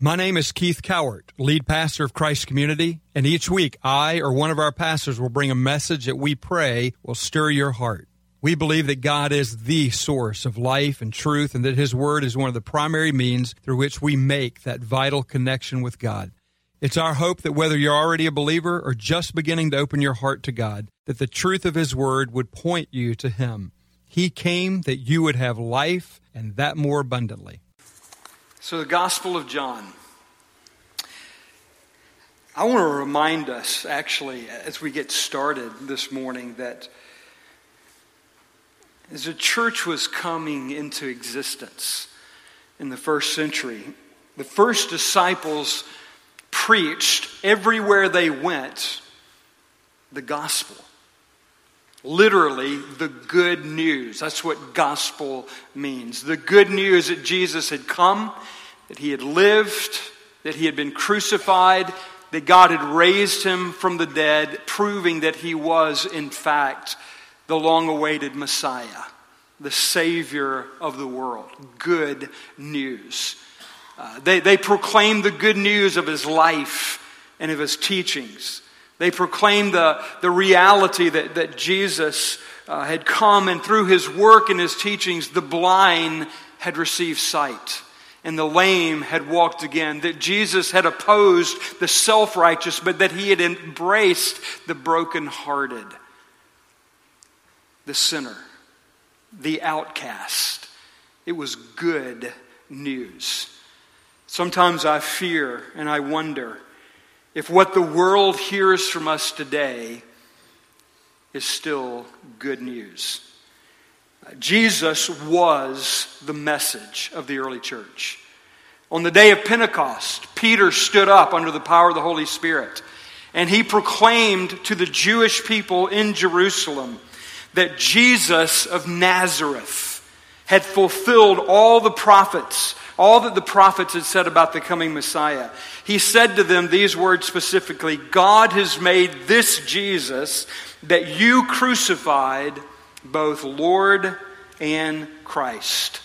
My name is Keith Cowart, lead pastor of Christ Community, and each week I or one of our pastors will bring a message that we pray will stir your heart. We believe that God is the source of life and truth, and that His Word is one of the primary means through which we make that vital connection with God. It's our hope that whether you're already a believer or just beginning to open your heart to God, that the truth of His Word would point you to Him. He came that you would have life and that more abundantly. So, the Gospel of John. I want to remind us, actually, as we get started this morning, that as the church was coming into existence in the first century, the first disciples preached everywhere they went the gospel. Literally, the good news. That's what gospel means. The good news that Jesus had come, that he had lived, that he had been crucified, that God had raised him from the dead, proving that he was, in fact, the long awaited Messiah, the Savior of the world. Good news. Uh, they, they proclaimed the good news of his life and of his teachings. They proclaimed the, the reality that, that Jesus uh, had come, and through his work and his teachings, the blind had received sight and the lame had walked again, that Jesus had opposed the self righteous, but that he had embraced the brokenhearted, the sinner, the outcast. It was good news. Sometimes I fear and I wonder if what the world hears from us today is still good news. Jesus was the message of the early church. On the day of Pentecost, Peter stood up under the power of the Holy Spirit and he proclaimed to the Jewish people in Jerusalem that Jesus of Nazareth had fulfilled all the prophets, all that the prophets had said about the coming Messiah. He said to them these words specifically God has made this Jesus that you crucified both Lord and Christ.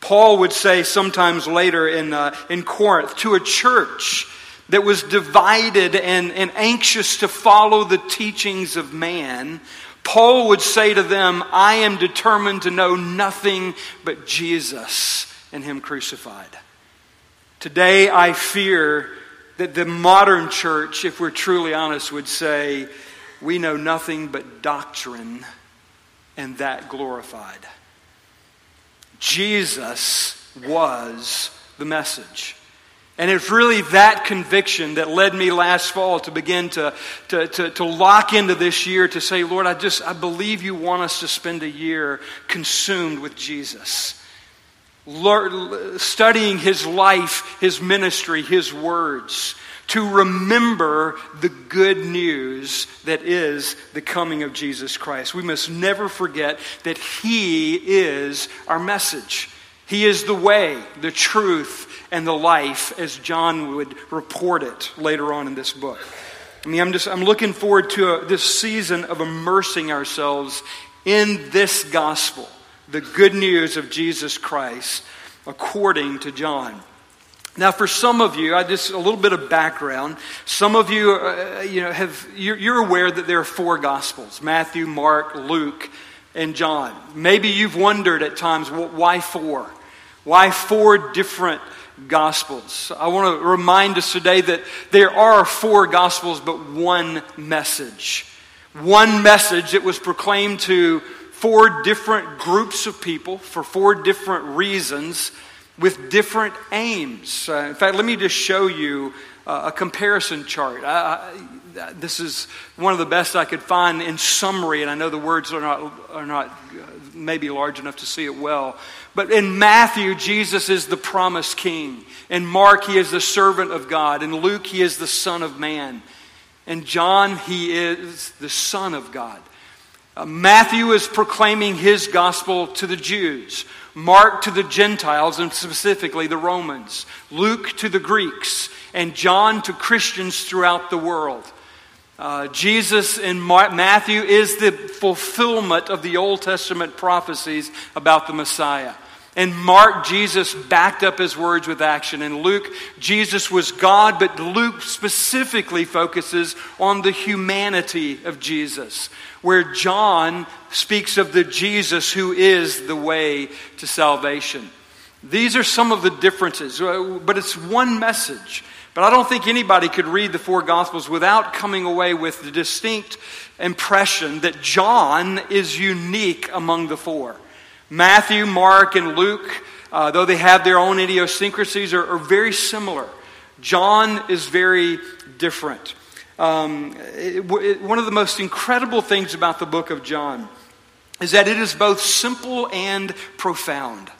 Paul would say sometimes later in, uh, in Corinth to a church that was divided and, and anxious to follow the teachings of man, Paul would say to them, I am determined to know nothing but Jesus and Him crucified. Today, I fear that the modern church, if we're truly honest, would say, We know nothing but doctrine and that glorified. Jesus was the message. And it's really that conviction that led me last fall to begin to, to, to, to, lock into this year to say, Lord, I just, I believe you want us to spend a year consumed with Jesus. Studying his life, his ministry, his words to remember the good news that is the coming of Jesus Christ. We must never forget that He is our message. He is the way, the truth, and the life, as John would report it later on in this book. I mean, I'm just I'm looking forward to a, this season of immersing ourselves in this gospel, the good news of Jesus Christ, according to John. Now, for some of you, I just a little bit of background. Some of you, uh, you know, have you're, you're aware that there are four Gospels: Matthew, Mark, Luke, and John. Maybe you've wondered at times, why four? Why four different Gospels? I want to remind us today that there are four Gospels, but one message. One message that was proclaimed to four different groups of people for four different reasons with different aims. Uh, in fact, let me just show you uh, a comparison chart. I, I, this is one of the best I could find in summary, and I know the words are not, are not uh, maybe large enough to see it well. But in Matthew, Jesus is the promised king. In Mark, he is the servant of God. In Luke, he is the Son of Man. In John, he is the Son of God. Uh, Matthew is proclaiming his gospel to the Jews. Mark to the Gentiles and specifically the Romans, Luke to the Greeks, and John to Christians throughout the world. Uh, Jesus in Matthew is the fulfillment of the Old Testament prophecies about the Messiah. In Mark, Jesus backed up his words with action. And Luke, Jesus was God, but Luke specifically focuses on the humanity of Jesus, where John speaks of the Jesus who is the way to salvation. These are some of the differences, uh, but it's one message. But I don't think anybody could read the four Gospels without coming away with the distinct impression that John is unique among the four. Matthew, Mark, and Luke, uh, though they have their own idiosyncrasies, are, are very similar. John is very different. Um, it, it, one of the most incredible things about the book of John is that it is both simple and profound.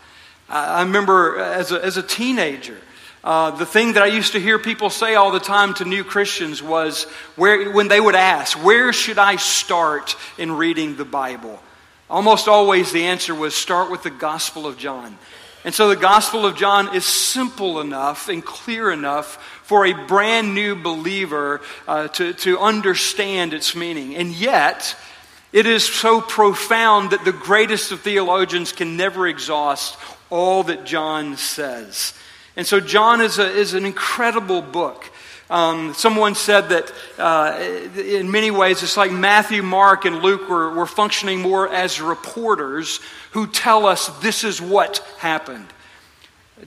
I remember as a, as a teenager, uh, the thing that I used to hear people say all the time to new Christians was where, when they would ask, Where should I start in reading the Bible? Almost always the answer was start with the Gospel of John. And so the Gospel of John is simple enough and clear enough for a brand new believer uh, to, to understand its meaning. And yet, it is so profound that the greatest of theologians can never exhaust all that John says. And so, John is, a, is an incredible book. Um, someone said that uh, in many ways it's like Matthew, Mark, and Luke were, were functioning more as reporters who tell us this is what happened.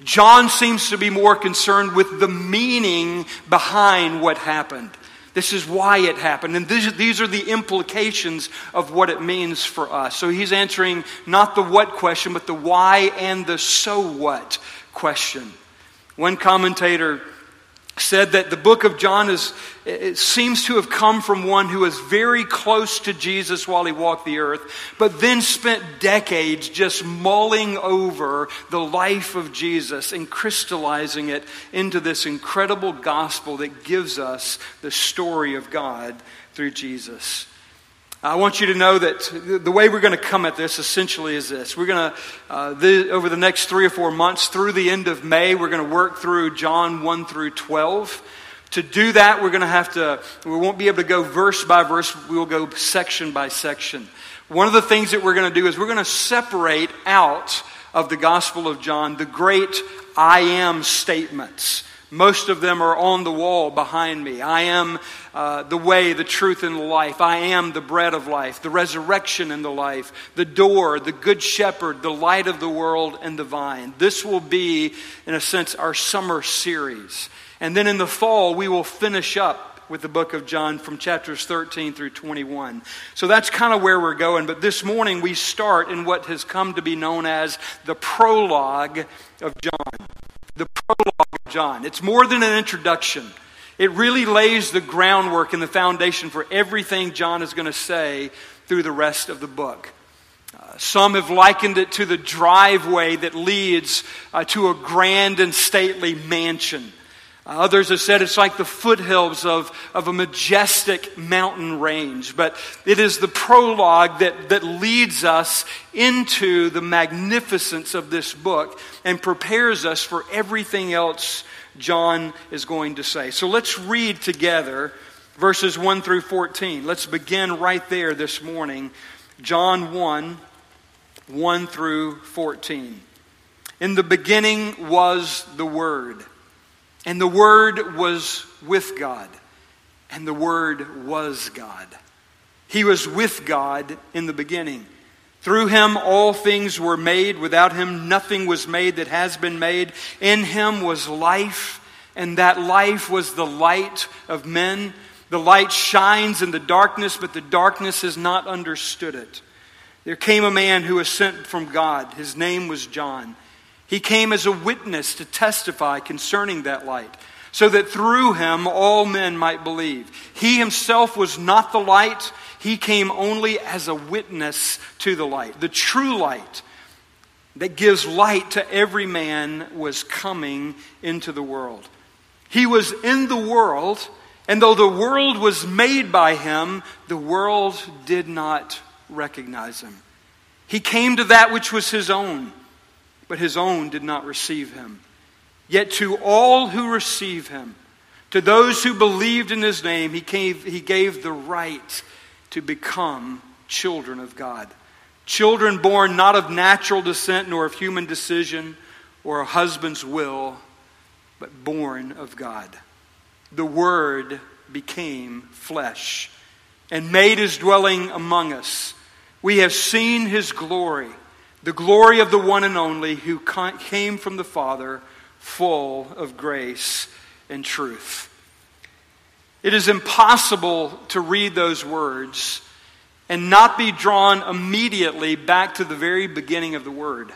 John seems to be more concerned with the meaning behind what happened. This is why it happened. And these, these are the implications of what it means for us. So he's answering not the what question, but the why and the so what question. One commentator said that the book of John is, it seems to have come from one who was very close to Jesus while he walked the earth, but then spent decades just mulling over the life of Jesus and crystallizing it into this incredible gospel that gives us the story of God through Jesus. I want you to know that the way we're going to come at this essentially is this. We're going to, uh, the, over the next three or four months, through the end of May, we're going to work through John 1 through 12. To do that, we're going to have to, we won't be able to go verse by verse, we will go section by section. One of the things that we're going to do is we're going to separate out of the Gospel of John the great I am statements. Most of them are on the wall behind me. I am uh, the way, the truth, and the life. I am the bread of life, the resurrection and the life, the door, the good shepherd, the light of the world, and the vine. This will be, in a sense, our summer series. And then in the fall, we will finish up with the book of John from chapters 13 through 21. So that's kind of where we're going. But this morning, we start in what has come to be known as the prologue of John. The prologue of John. It's more than an introduction. It really lays the groundwork and the foundation for everything John is going to say through the rest of the book. Uh, some have likened it to the driveway that leads uh, to a grand and stately mansion. Uh, others have said it's like the foothills of, of a majestic mountain range. But it is the prologue that, that leads us into the magnificence of this book and prepares us for everything else John is going to say. So let's read together verses 1 through 14. Let's begin right there this morning. John 1 1 through 14. In the beginning was the Word, and the Word was with God, and the Word was God. He was with God in the beginning. Through him all things were made. Without him nothing was made that has been made. In him was life, and that life was the light of men. The light shines in the darkness, but the darkness has not understood it. There came a man who was sent from God. His name was John. He came as a witness to testify concerning that light, so that through him all men might believe. He himself was not the light he came only as a witness to the light. The true light that gives light to every man was coming into the world. He was in the world, and though the world was made by him, the world did not recognize him. He came to that which was his own, but his own did not receive him. Yet to all who receive him, to those who believed in his name, he gave, he gave the right to become children of God. Children born not of natural descent nor of human decision or a husband's will, but born of God. The Word became flesh and made his dwelling among us. We have seen his glory, the glory of the one and only who came from the Father, full of grace and truth. It is impossible to read those words and not be drawn immediately back to the very beginning of the Word.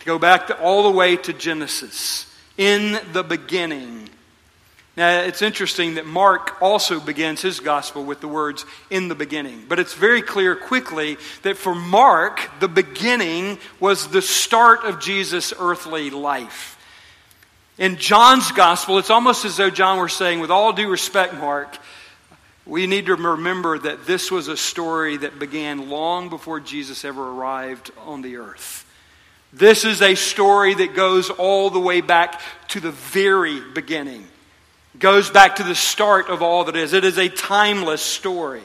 To go back to, all the way to Genesis. In the beginning. Now, it's interesting that Mark also begins his gospel with the words, in the beginning. But it's very clear quickly that for Mark, the beginning was the start of Jesus' earthly life. In John's gospel, it's almost as though John were saying, with all due respect, Mark, we need to remember that this was a story that began long before Jesus ever arrived on the earth. This is a story that goes all the way back to the very beginning, goes back to the start of all that is. It is a timeless story,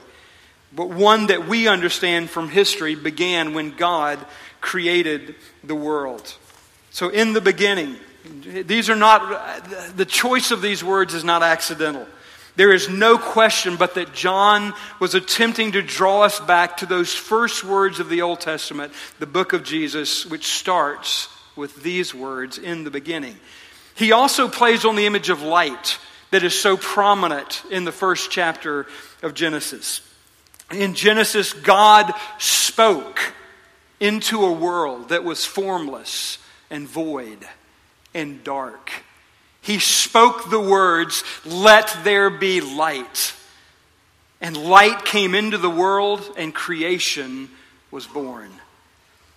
but one that we understand from history began when God created the world. So, in the beginning, these are not, the choice of these words is not accidental. There is no question but that John was attempting to draw us back to those first words of the Old Testament, the book of Genesis, which starts with these words in the beginning. He also plays on the image of light that is so prominent in the first chapter of Genesis. In Genesis, God spoke into a world that was formless and void and dark. He spoke the words, Let there be light. And light came into the world, and creation was born.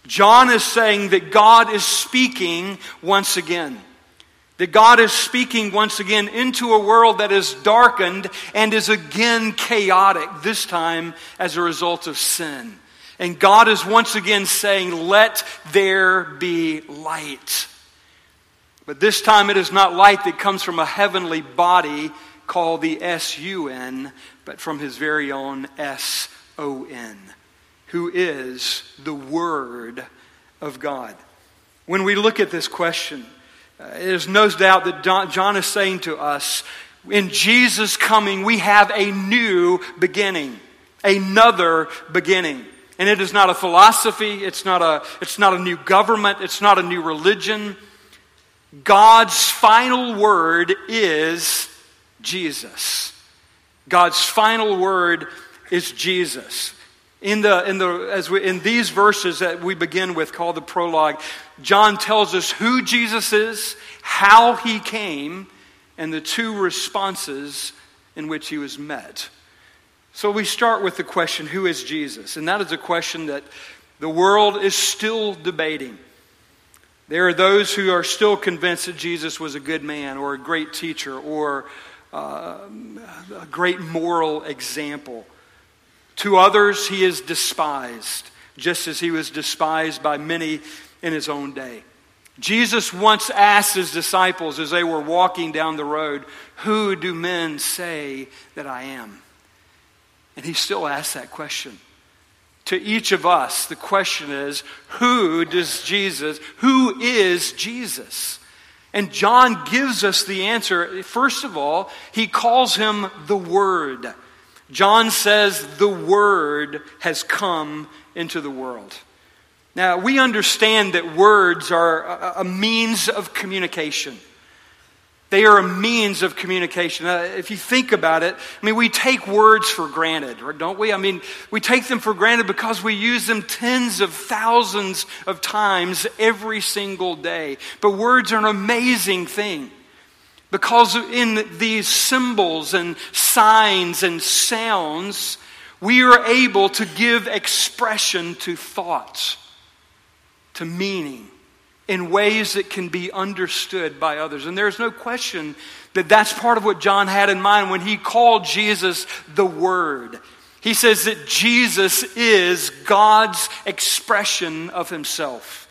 John is saying that God is speaking once again. That God is speaking once again into a world that is darkened and is again chaotic, this time as a result of sin. And God is once again saying, Let there be light. But this time it is not light that comes from a heavenly body called the S U N, but from his very own S O N, who is the Word of God. When we look at this question, uh, there's no doubt that John is saying to us, in Jesus coming, we have a new beginning, another beginning. And it is not a philosophy, it's not a, it's not a new government, it's not a new religion. God's final word is Jesus. God's final word is Jesus. In, the, in, the, as we, in these verses that we begin with, called the prologue, John tells us who Jesus is, how he came, and the two responses in which he was met. So we start with the question who is Jesus? And that is a question that the world is still debating. There are those who are still convinced that Jesus was a good man or a great teacher or uh, a great moral example. To others, he is despised, just as he was despised by many in his own day. Jesus once asked his disciples as they were walking down the road, Who do men say that I am? And he still asks that question to each of us, the question is who does Jesus, who is Jesus? And John gives us the answer. First of all, he calls him the Word. John says the Word has come into the world. Now, we understand that words are a means of communication. They are a means of communication. Uh, if you think about it, I mean, we take words for granted, don't we? I mean, we take them for granted because we use them tens of thousands of times every single day. But words are an amazing thing because in these symbols and signs and sounds, we are able to give expression to thoughts, to meaning in ways that can be understood by others. And there's no question that that's part of what John had in mind when he called Jesus the Word. He says that Jesus is God's expression of himself.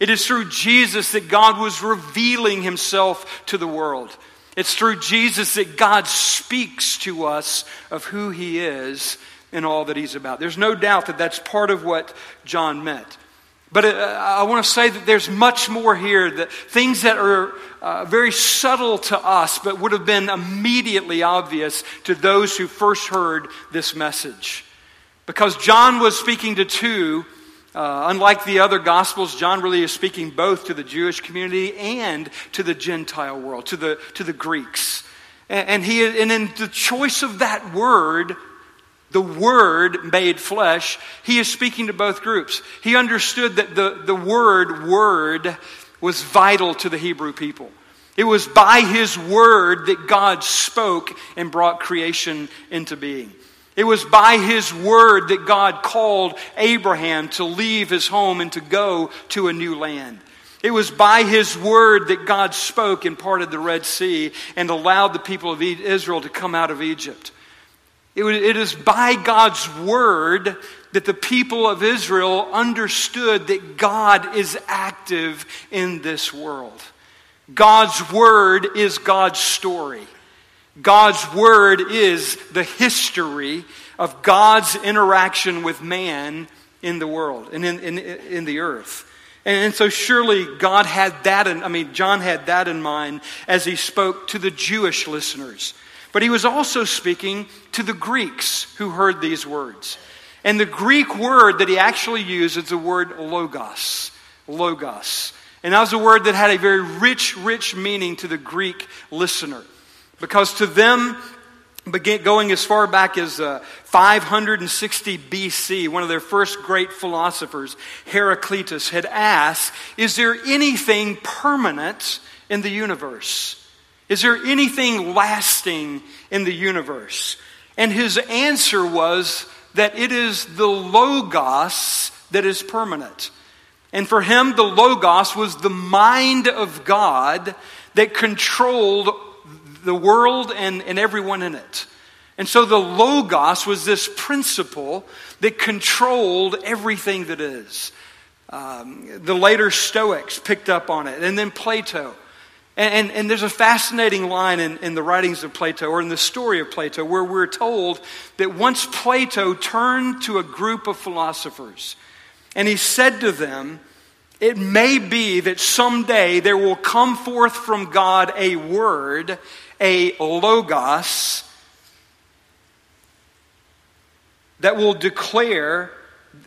It is through Jesus that God was revealing himself to the world. It's through Jesus that God speaks to us of who he is and all that he's about. There's no doubt that that's part of what John meant. But uh, I want to say that there's much more here, that things that are uh, very subtle to us, but would have been immediately obvious to those who first heard this message. Because John was speaking to two, uh, unlike the other Gospels, John really is speaking both to the Jewish community and to the Gentile world, to the, to the Greeks. And, and, he, and in the choice of that word, the Word made flesh, he is speaking to both groups. He understood that the, the word, word, was vital to the Hebrew people. It was by his word that God spoke and brought creation into being. It was by his word that God called Abraham to leave his home and to go to a new land. It was by his word that God spoke and parted the Red Sea and allowed the people of Israel to come out of Egypt. It is by God's word that the people of Israel understood that God is active in this world. God's word is God's story. God's word is the history of God's interaction with man in the world and in, in, in the earth. And, and so surely God had that, in, I mean, John had that in mind as he spoke to the Jewish listeners. But he was also speaking to the Greeks who heard these words. And the Greek word that he actually used is the word logos. Logos. And that was a word that had a very rich, rich meaning to the Greek listener. Because to them, going as far back as uh, 560 BC, one of their first great philosophers, Heraclitus, had asked, Is there anything permanent in the universe? Is there anything lasting in the universe? And his answer was that it is the Logos that is permanent. And for him, the Logos was the mind of God that controlled the world and, and everyone in it. And so the Logos was this principle that controlled everything that is. Um, the later Stoics picked up on it, and then Plato. And, and, and, there's a fascinating line in, in the writings of Plato, or in the story of Plato, where we're told that once Plato turned to a group of philosophers, and he said to them, It may be that someday there will come forth from God a word, a logos, that will declare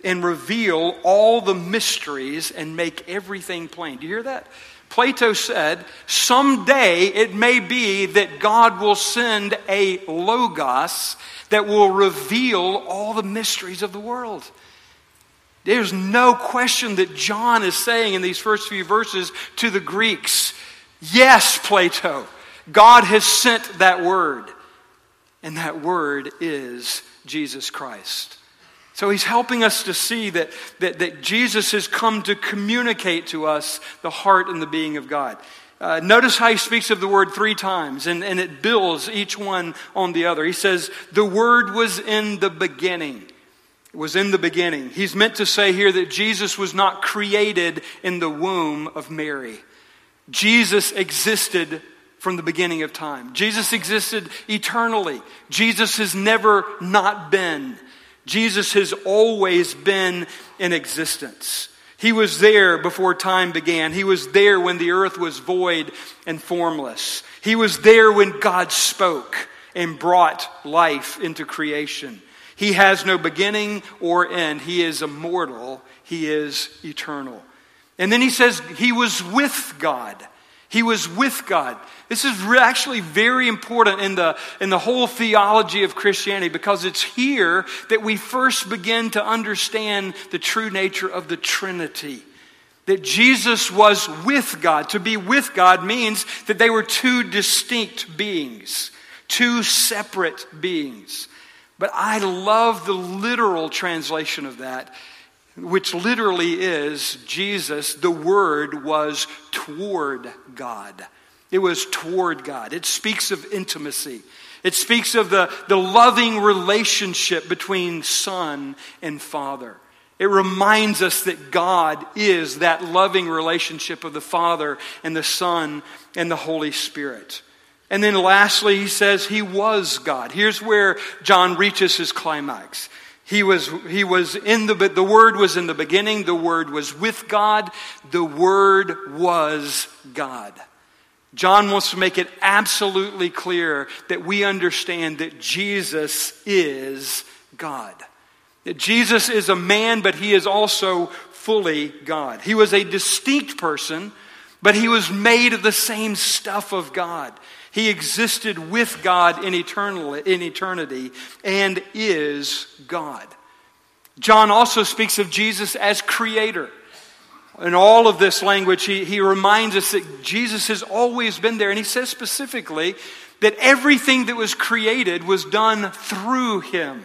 and reveal all the mysteries and make everything plain. Do you hear that? Plato said, someday it may be that God will send a Logos that will reveal all the mysteries of the world. There's no question that John is saying in these first few verses to the Greeks, yes, Plato, God has sent that word. And that word is Jesus Christ. So he's helping us to see that, that, that Jesus has come to communicate to us the heart and the being of God. Uh, notice how he speaks of the word three times, and, and it builds each one on the other. He says, The word was in the beginning. It was in the beginning. He's meant to say here that Jesus was not created in the womb of Mary. Jesus existed from the beginning of time. Jesus existed eternally. Jesus has never not been. Jesus has always been in existence. He was there before time began. He was there when the earth was void and formless. He was there when God spoke and brought life into creation. He has no beginning or end. He is immortal. He is eternal. And then he says he was with God. He was with God. This is actually very important in the, in the whole theology of Christianity because it's here that we first begin to understand the true nature of the Trinity. That Jesus was with God. To be with God means that they were two distinct beings, two separate beings. But I love the literal translation of that which literally is Jesus, the Word was toward God. It was toward God. It speaks of intimacy. It speaks of the, the loving relationship between Son and Father. It reminds us that God is that loving relationship of the Father and the Son and the Holy Spirit. And then lastly, he says he was God. Here's where John reaches his climax. He was, he was in the, the Word was in the beginning. The Word was with God. The Word was God. John wants to make it absolutely clear that we understand that Jesus is God. That Jesus is a man, but he is also fully God. He was a distinct person, but he was made of the same stuff of God. He existed with God in, eternal, in eternity and is God. John also speaks of Jesus as creator. In all of this language, he, he reminds us that Jesus has always been there. And he says specifically that everything that was created was done through him.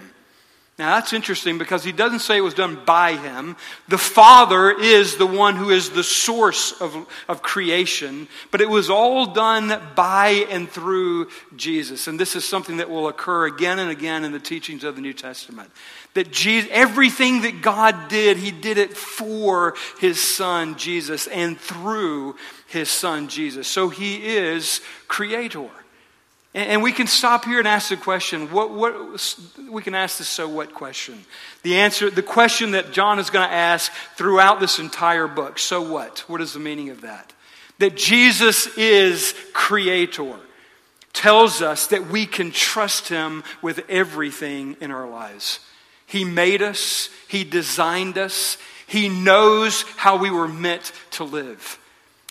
Now that's interesting because he doesn't say it was done by him. The Father is the one who is the source of, of creation, but it was all done by and through Jesus. And this is something that will occur again and again in the teachings of the New Testament. That Jesus, everything that God did, he did it for his son Jesus and through his son Jesus. So he is creator. And we can stop here and ask the question, what, what, we can ask the so what question. The answer, the question that John is going to ask throughout this entire book, so what? What is the meaning of that? That Jesus is creator tells us that we can trust him with everything in our lives. He made us, he designed us, he knows how we were meant to live.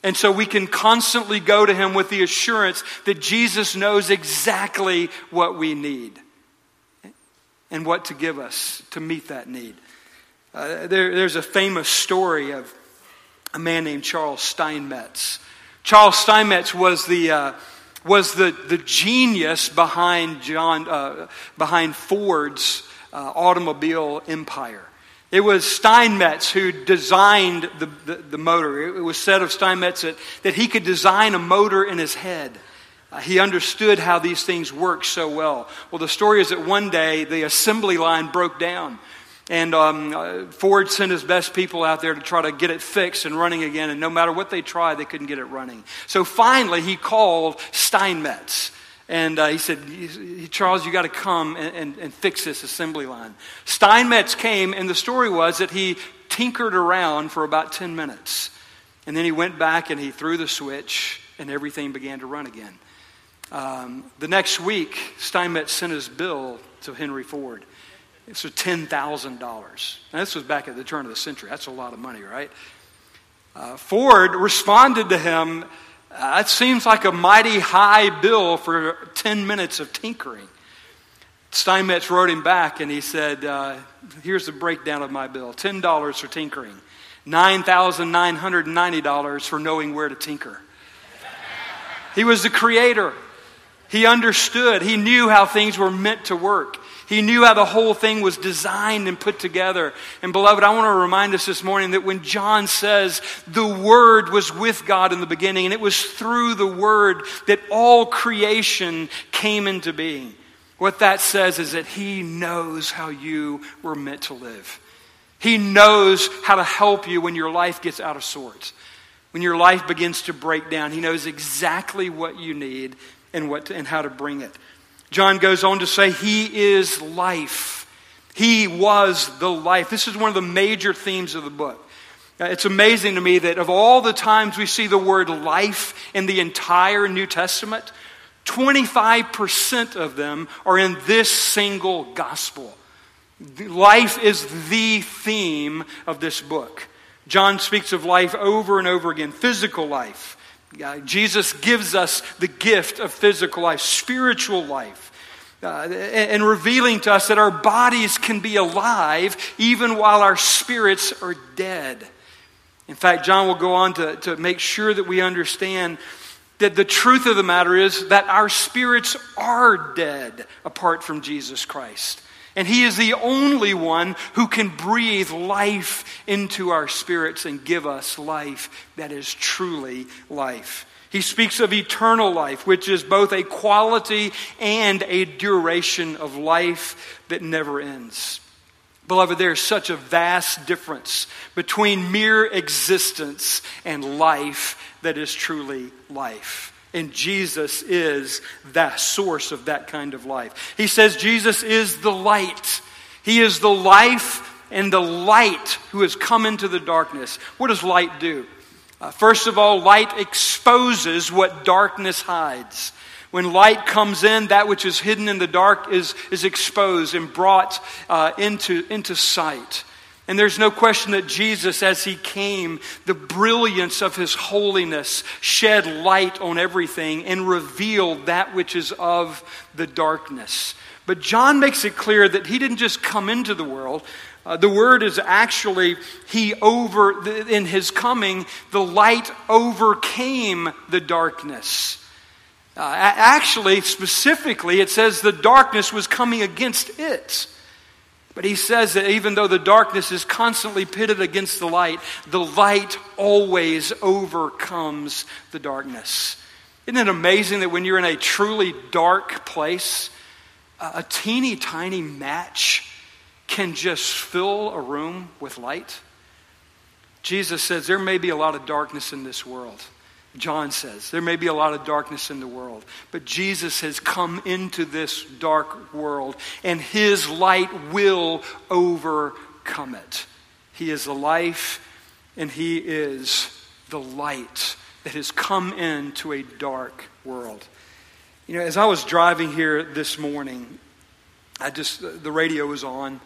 And so we can constantly go to him with the assurance that Jesus knows exactly what we need and what to give us to meet that need. Uh, there, there's a famous story of a man named Charles Steinmetz. Charles Steinmetz was the, uh, was the, the genius behind, John, uh, behind Ford's uh, automobile empire. It was Steinmetz who designed the, the, the motor. It was said of Steinmetz that, that he could design a motor in his head. Uh, he understood how these things work so well. Well, the story is that one day the assembly line broke down. And um, uh, Ford sent his best people out there to try to get it fixed and running again. And no matter what they tried, they couldn't get it running. So finally, he called Steinmetz. And uh, he said, Charles, you got to come and, and, and, fix this assembly line. Steinmetz came, and the story was that he tinkered around for about 10 minutes. And then he went back and he threw the switch, and everything began to run again. Um, the next week, Steinmetz sent his bill to Henry Ford. It was $10,000. Now, this was back at the turn of the century. That's a lot of money, right? Uh, Ford responded to him uh, that seems like a mighty high bill for 10 minutes of tinkering. Steinmetz wrote him back and he said, uh, Here's the breakdown of my bill $10 for tinkering, $9,990 for knowing where to tinker. He was the creator. He understood. He knew how things were meant to work. He knew how the whole thing was designed and put together. And beloved, I want to remind us this morning that when John says the Word was with God in the beginning, and it was through the Word that all creation came into being, what that says is that He knows how you were meant to live. He knows how to help you when your life gets out of sorts. When your life begins to break down, He knows exactly what you need and, what to, and how to bring it. John goes on to say, He is life. He was the life. This is one of the major themes of the book. Uh, it's amazing to me that of all the times we see the word life in the entire New Testament, 25% of them are in this single gospel. Life is the theme of this book. John speaks of life over and over again physical life, Jesus gives us the gift of physical life, spiritual life. Uh, and revealing to us that our bodies can be alive even while our spirits are dead. In fact, John will go on to, to make sure that we understand that the truth of the matter is that our spirits are dead apart from Jesus Christ. And He is the only one who can breathe life into our spirits and give us life that is truly life. He speaks of eternal life, which is both a quality and a duration of life that never ends. Beloved, there is such a vast difference between mere existence and life that is truly life. And Jesus is that source of that kind of life. He says Jesus is the light. He is the life and the light who has come into the darkness. What does light do? Uh, first of all, light exposes what darkness hides. When light comes in, that which is hidden in the dark is, is exposed and brought uh, into, into sight. And there's no question that Jesus, as he came, the brilliance of his holiness shed light on everything and revealed that which is of the darkness. But John makes it clear that he didn't just come into the world. Uh, the word is actually, he over, in his coming, the light overcame the darkness. Uh, actually, specifically, it says the darkness was coming against it. But he says that even though the darkness is constantly pitted against the light, the light always overcomes the darkness. Isn't it amazing that when you're in a truly dark place, a teeny tiny match can just fill a room with light? Jesus says there may be a lot of darkness in this world. John says. There may be a lot of darkness in the world, but Jesus has come into this dark world, and his light will overcome it. He is the life, and he is the light that has come into a dark world. You know, as I was driving here this morning, I just, the radio was on,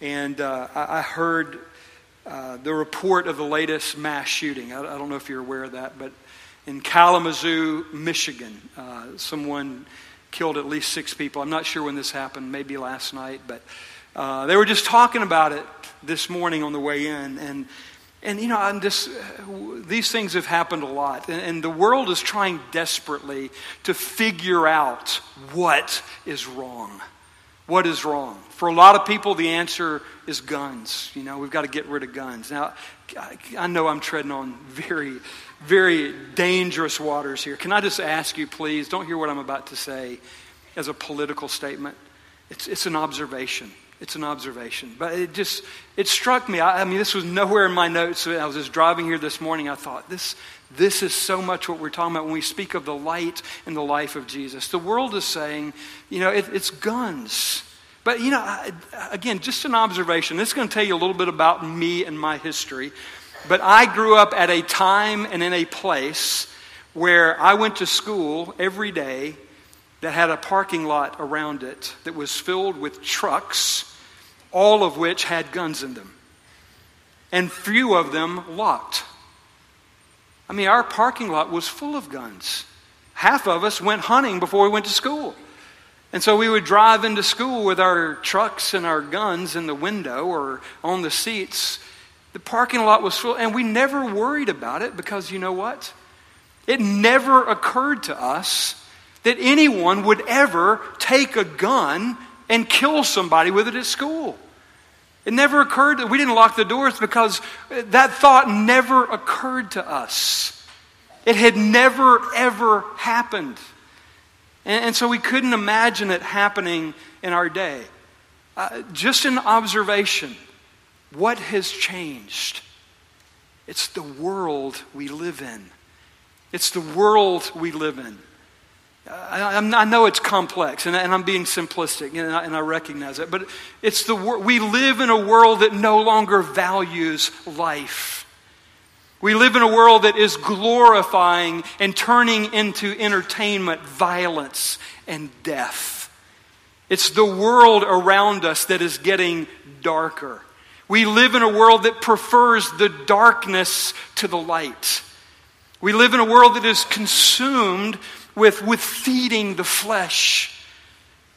and uh, I, I heard uh, the report of the latest mass shooting. I, I, don't know if you're aware of that, but in Kalamazoo, Michigan. Uh, someone killed at least six people. I'm not sure when this happened, maybe last night, but uh, they were just talking about it this morning on the way in. And, and you know, I'm just, these things have happened a lot. And, and the world is trying desperately to figure out what is wrong. What is wrong? For a lot of people, the answer is guns. You know, we've got to get rid of guns. Now, I know I'm treading on very very dangerous waters here. Can I just ask you, please, don't hear what I'm about to say as a political statement. It's, it's an observation. It's an observation. But it just, it struck me. I, I mean, this was nowhere in my notes. I was just driving here this morning. I thought, this, this is so much what we're talking about when we speak of the light in the life of Jesus. The world is saying, you know, it, it's guns. But, you know, again, just an observation. This is going to tell you a little bit about me and my history. But I grew up at a time and in a place where I went to school every day that had a parking lot around it that was filled with trucks, all of which had guns in them, and few of them locked. I mean, our parking lot was full of guns. Half of us went hunting before we went to school. And so we would drive into school with our trucks and our guns in the window or on the seats the parking lot was full, and we never worried about it because you know what? It never occurred to us that anyone would ever take a gun and kill somebody with it at school. It never occurred that we didn't lock the doors because that thought never occurred to us. It had never, ever happened. And, and so we couldn't imagine it happening in our day. Uh, just an observation what has changed? It's the world we live in. It's the world we live in. I, I know it's complex, and, I'm being simplistic, and I, and I recognize it, but it's the we live in a world that no longer values life. We live in a world that is glorifying and turning into entertainment violence and death. It's the world around us that is getting darker. We live in a world that prefers the darkness to the light. We live in a world that is consumed with, with feeding the flesh,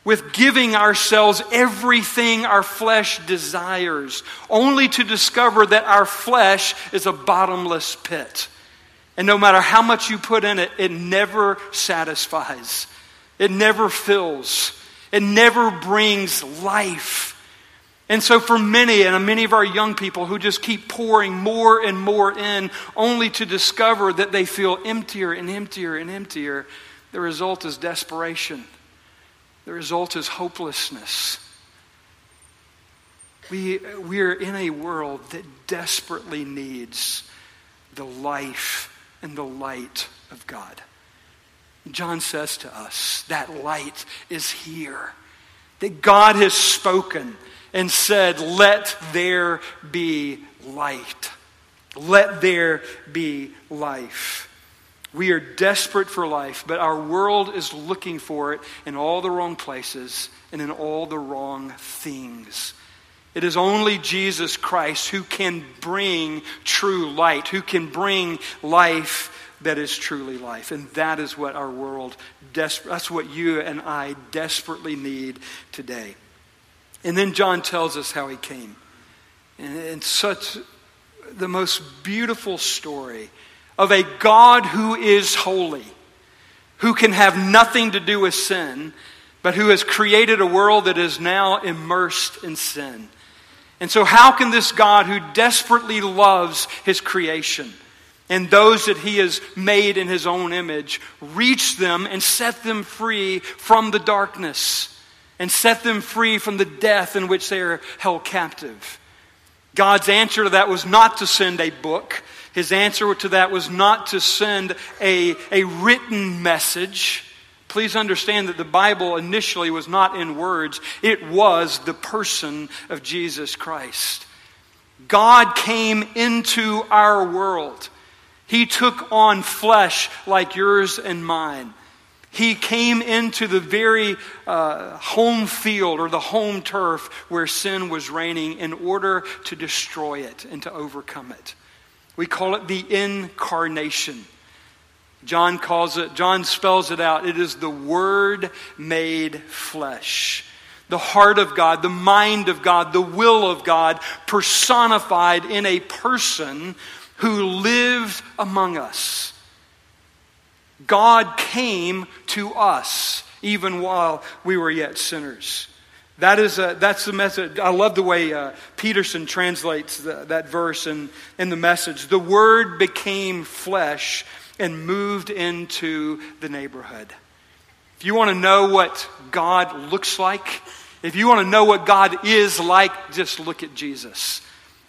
with giving ourselves everything our flesh desires, only to discover that our flesh is a bottomless pit. And no matter how much you put in it, it never satisfies, it never fills, it never brings life. And so, for many, and many of our young people who just keep pouring more and more in, only to discover that they feel emptier and emptier and emptier, the result is desperation. The result is hopelessness. We, we are in a world that desperately needs the life and the light of God. John says to us that light is here. That God has spoken and said, Let there be light. Let there be life. We are desperate for life, but our world is looking for it in all the wrong places and in all the wrong things. It is only Jesus Christ who can bring true light, who can bring life that is truly life. And that is what our world, des- that's what you and I desperately need today. And then John tells us how he came. And, and such the most beautiful story of a God who is holy, who can have nothing to do with sin, but who has created a world that is now immersed in sin. And so, how can this God who desperately loves his creation and those that he has made in his own image reach them and set them free from the darkness and set them free from the death in which they are held captive? God's answer to that was not to send a book. His answer to that was not to send a, a written message. Please understand that the Bible initially was not in words, it was the person of Jesus Christ. God came into our world. He took on flesh like yours and mine. He came into the very uh, home field or the home turf where sin was reigning in order to destroy it and to overcome it. We call it the incarnation. John calls it, John spells it out. It is the Word made flesh. The heart of God, the mind of God, the will of God personified in a person who lived among us. God came to us even while we were yet sinners. That is a, that's the message. I love the way uh, Peterson translates the, that verse in, in the message. The Word became flesh and moved into the neighborhood. If you want to know what God looks like, if you want to know what God is like, just look at Jesus.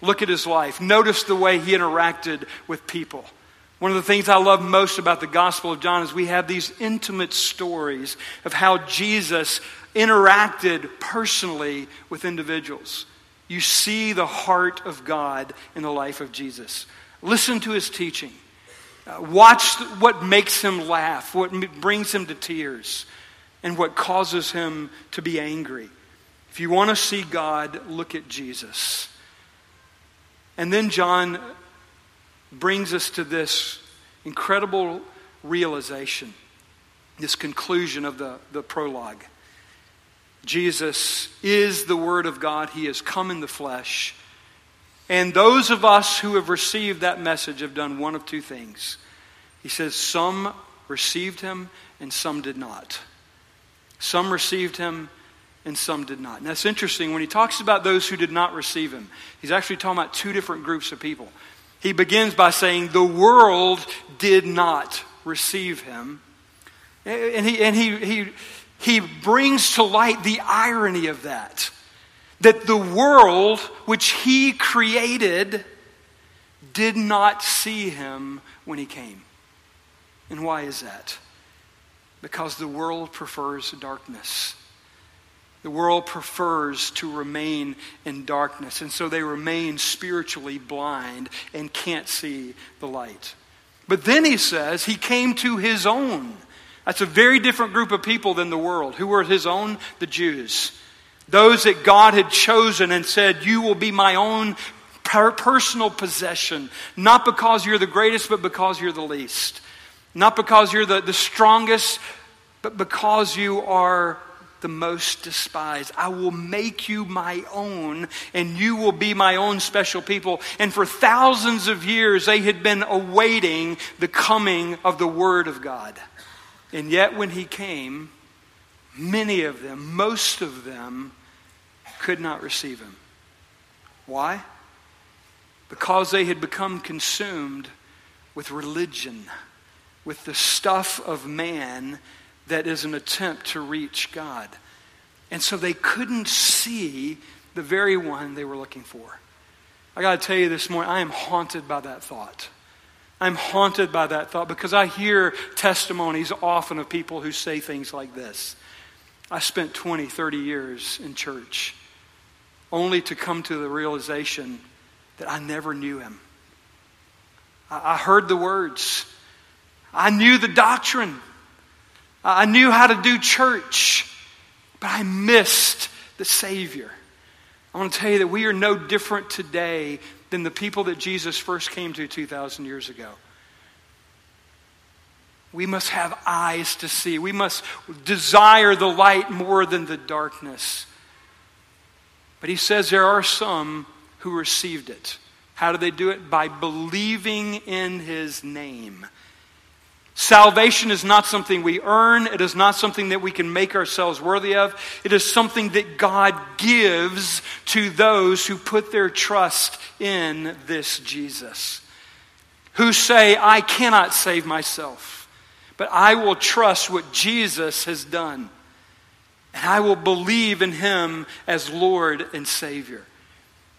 Look at his life. Notice the way he interacted with people. One of the things I love most about the Gospel of John is we have these intimate stories of how Jesus interacted personally with individuals. You see the heart of God in the life of Jesus. Listen to his teaching. Uh, watch what makes him laugh, what brings him to tears, and what causes him to be angry. If you want to see God, look at Jesus. And then John brings us to this incredible realization, this conclusion of the, the prologue. Jesus is the Word of God. He has come in the flesh. And those of us who have received that message have done one of two things. He says, Some received him and some did not. Some received him and some did not. And that's interesting. When he talks about those who did not receive him, he's actually talking about two different groups of people. He begins by saying, The world did not receive him. And he, and he, he, he brings to light the irony of that. That the world which he created did not see him when he came. And why is that? Because the world prefers darkness. The world prefers to remain in darkness, and so they remain spiritually blind and can't see the light. But then he says he came to his own. That's a very different group of people than the world. Who were his own? The Jews. Those that God had chosen and said, You will be my own personal possession, not because you're the greatest, but because you're the least. Not because you're the, the strongest, but because you are the most despised. I will make you my own, and you will be my own special people. And for thousands of years, they had been awaiting the coming of the Word of God. And yet, when He came, many of them, most of them, could not receive Him. Why? Because they had become consumed with religion, with the stuff of man that is an attempt to reach God. And so they couldn't see the very one they were looking for. I got to tell you this morning, I am haunted by that thought. I'm haunted by that thought because I hear testimonies often of people who say things like this I spent 20, 30 years in church only to come to the realization that I never knew him. I heard the words, I knew the doctrine, I knew how to do church, but I missed the Savior. I want to tell you that we are no different today than the people that Jesus first came to 2,000 years ago. We must have eyes to see. We must desire the light more than the darkness. But he says there are some who received it. How do they do it? By believing in his name. Salvation is not something we earn. It is not something that we can make ourselves worthy of. It is something that God gives to those who put their trust in this Jesus. Who say, I cannot save myself but I will trust what Jesus has done. And I will believe in him as Lord and Savior.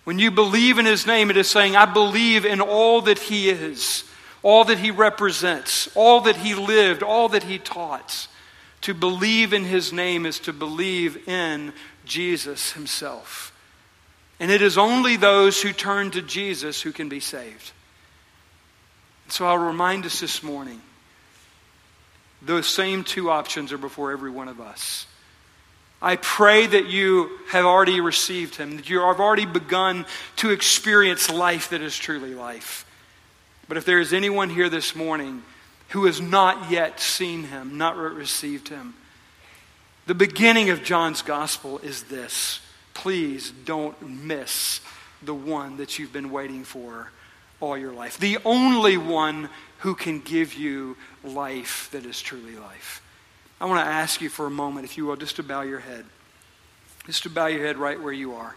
When you believe in his name, it is saying, I believe in all that he is, all that he represents, all that he lived, all that he taught. To believe in his name is to believe in Jesus himself. And it is only those who turn to Jesus who can be saved. So I'll remind us this morning those same two options are before every one of us. I pray that you have already received him, that you have already begun to experience life that is truly life. But if there is anyone here this morning who has not yet seen him, not received him, the beginning of John's gospel is this. Please don't miss the one that you've been waiting for all your life. The only one who can give you life that is truly life. I want to ask you for a moment, if you will, just to bow your head. Just to bow your head right where you are.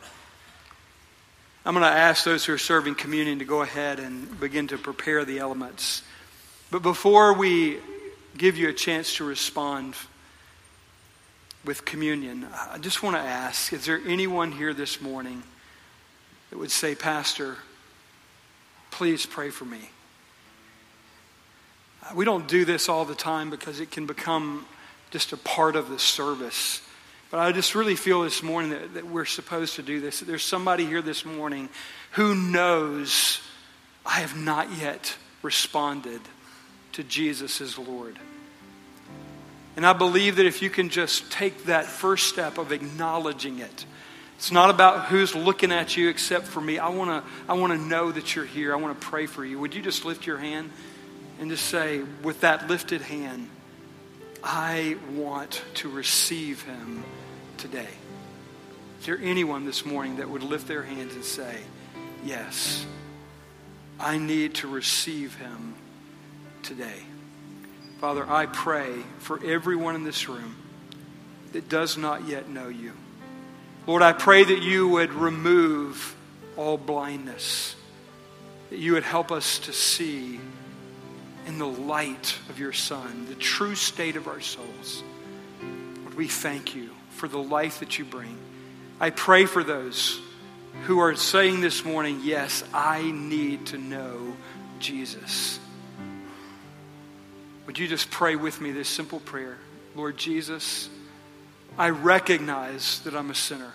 I'm going to ask those who are serving communion to go ahead and begin to prepare the elements. But before we give you a chance to respond with communion, I just want to ask is there anyone here this morning that would say, Pastor, please pray for me? We don't do this all the time because it can become just a part of the service. But I just really feel this morning that, that we're supposed to do this. That there's somebody here this morning who knows I have not yet responded to Jesus as Lord. And I believe that if you can just take that first step of acknowledging it, it's not about who's looking at you except for me. I want to I want to know that you're here. I want to pray for you. Would you just lift your hand? and just say, with that lifted hand, I want to receive him today. Is there anyone this morning that would lift their hands and say, Yes, I need to receive him today? Father, I pray for everyone in this room that does not yet know you. Lord, I pray that you would remove all blindness, that you would help us to see in the light of your Son, the true state of our souls. Lord, we thank you for the life that you bring. I pray for those who are saying this morning, Yes, I need to know Jesus. Would you just pray with me this simple prayer? Lord Jesus, I recognize that I'm a sinner.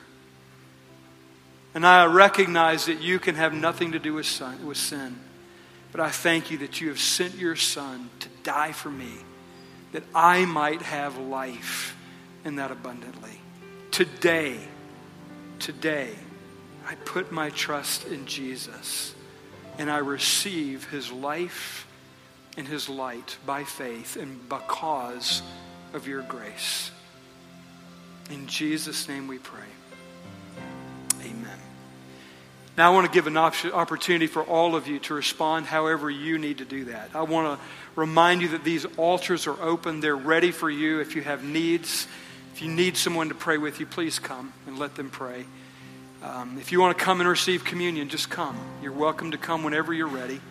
And I recognize that you can have nothing to do with sin. But I thank you that you have sent your Son to die for me, that I might have life and that abundantly. Today, today, I put my trust in Jesus and I receive his life and his light by faith and because of your grace. In Jesus' name we pray. Amen. Now, I want to give an opportunity for all of you to respond however you need to do that. I want to remind you that these altars are open, they're ready for you. If you have needs, if you need someone to pray with you, please come and let them pray. Um, if you want to come and receive communion, just come. You're welcome to come whenever you're ready.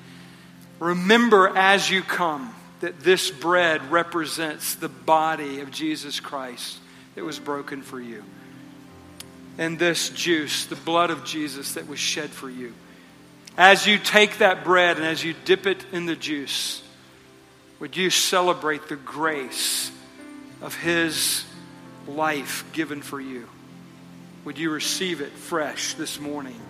Remember as you come that this bread represents the body of Jesus Christ that was broken for you and this juice, the blood of Jesus that was shed for you. as you take that bread and as you dip it in the juice, would you celebrate the grace of His life given for you? Would you receive it fresh this morning?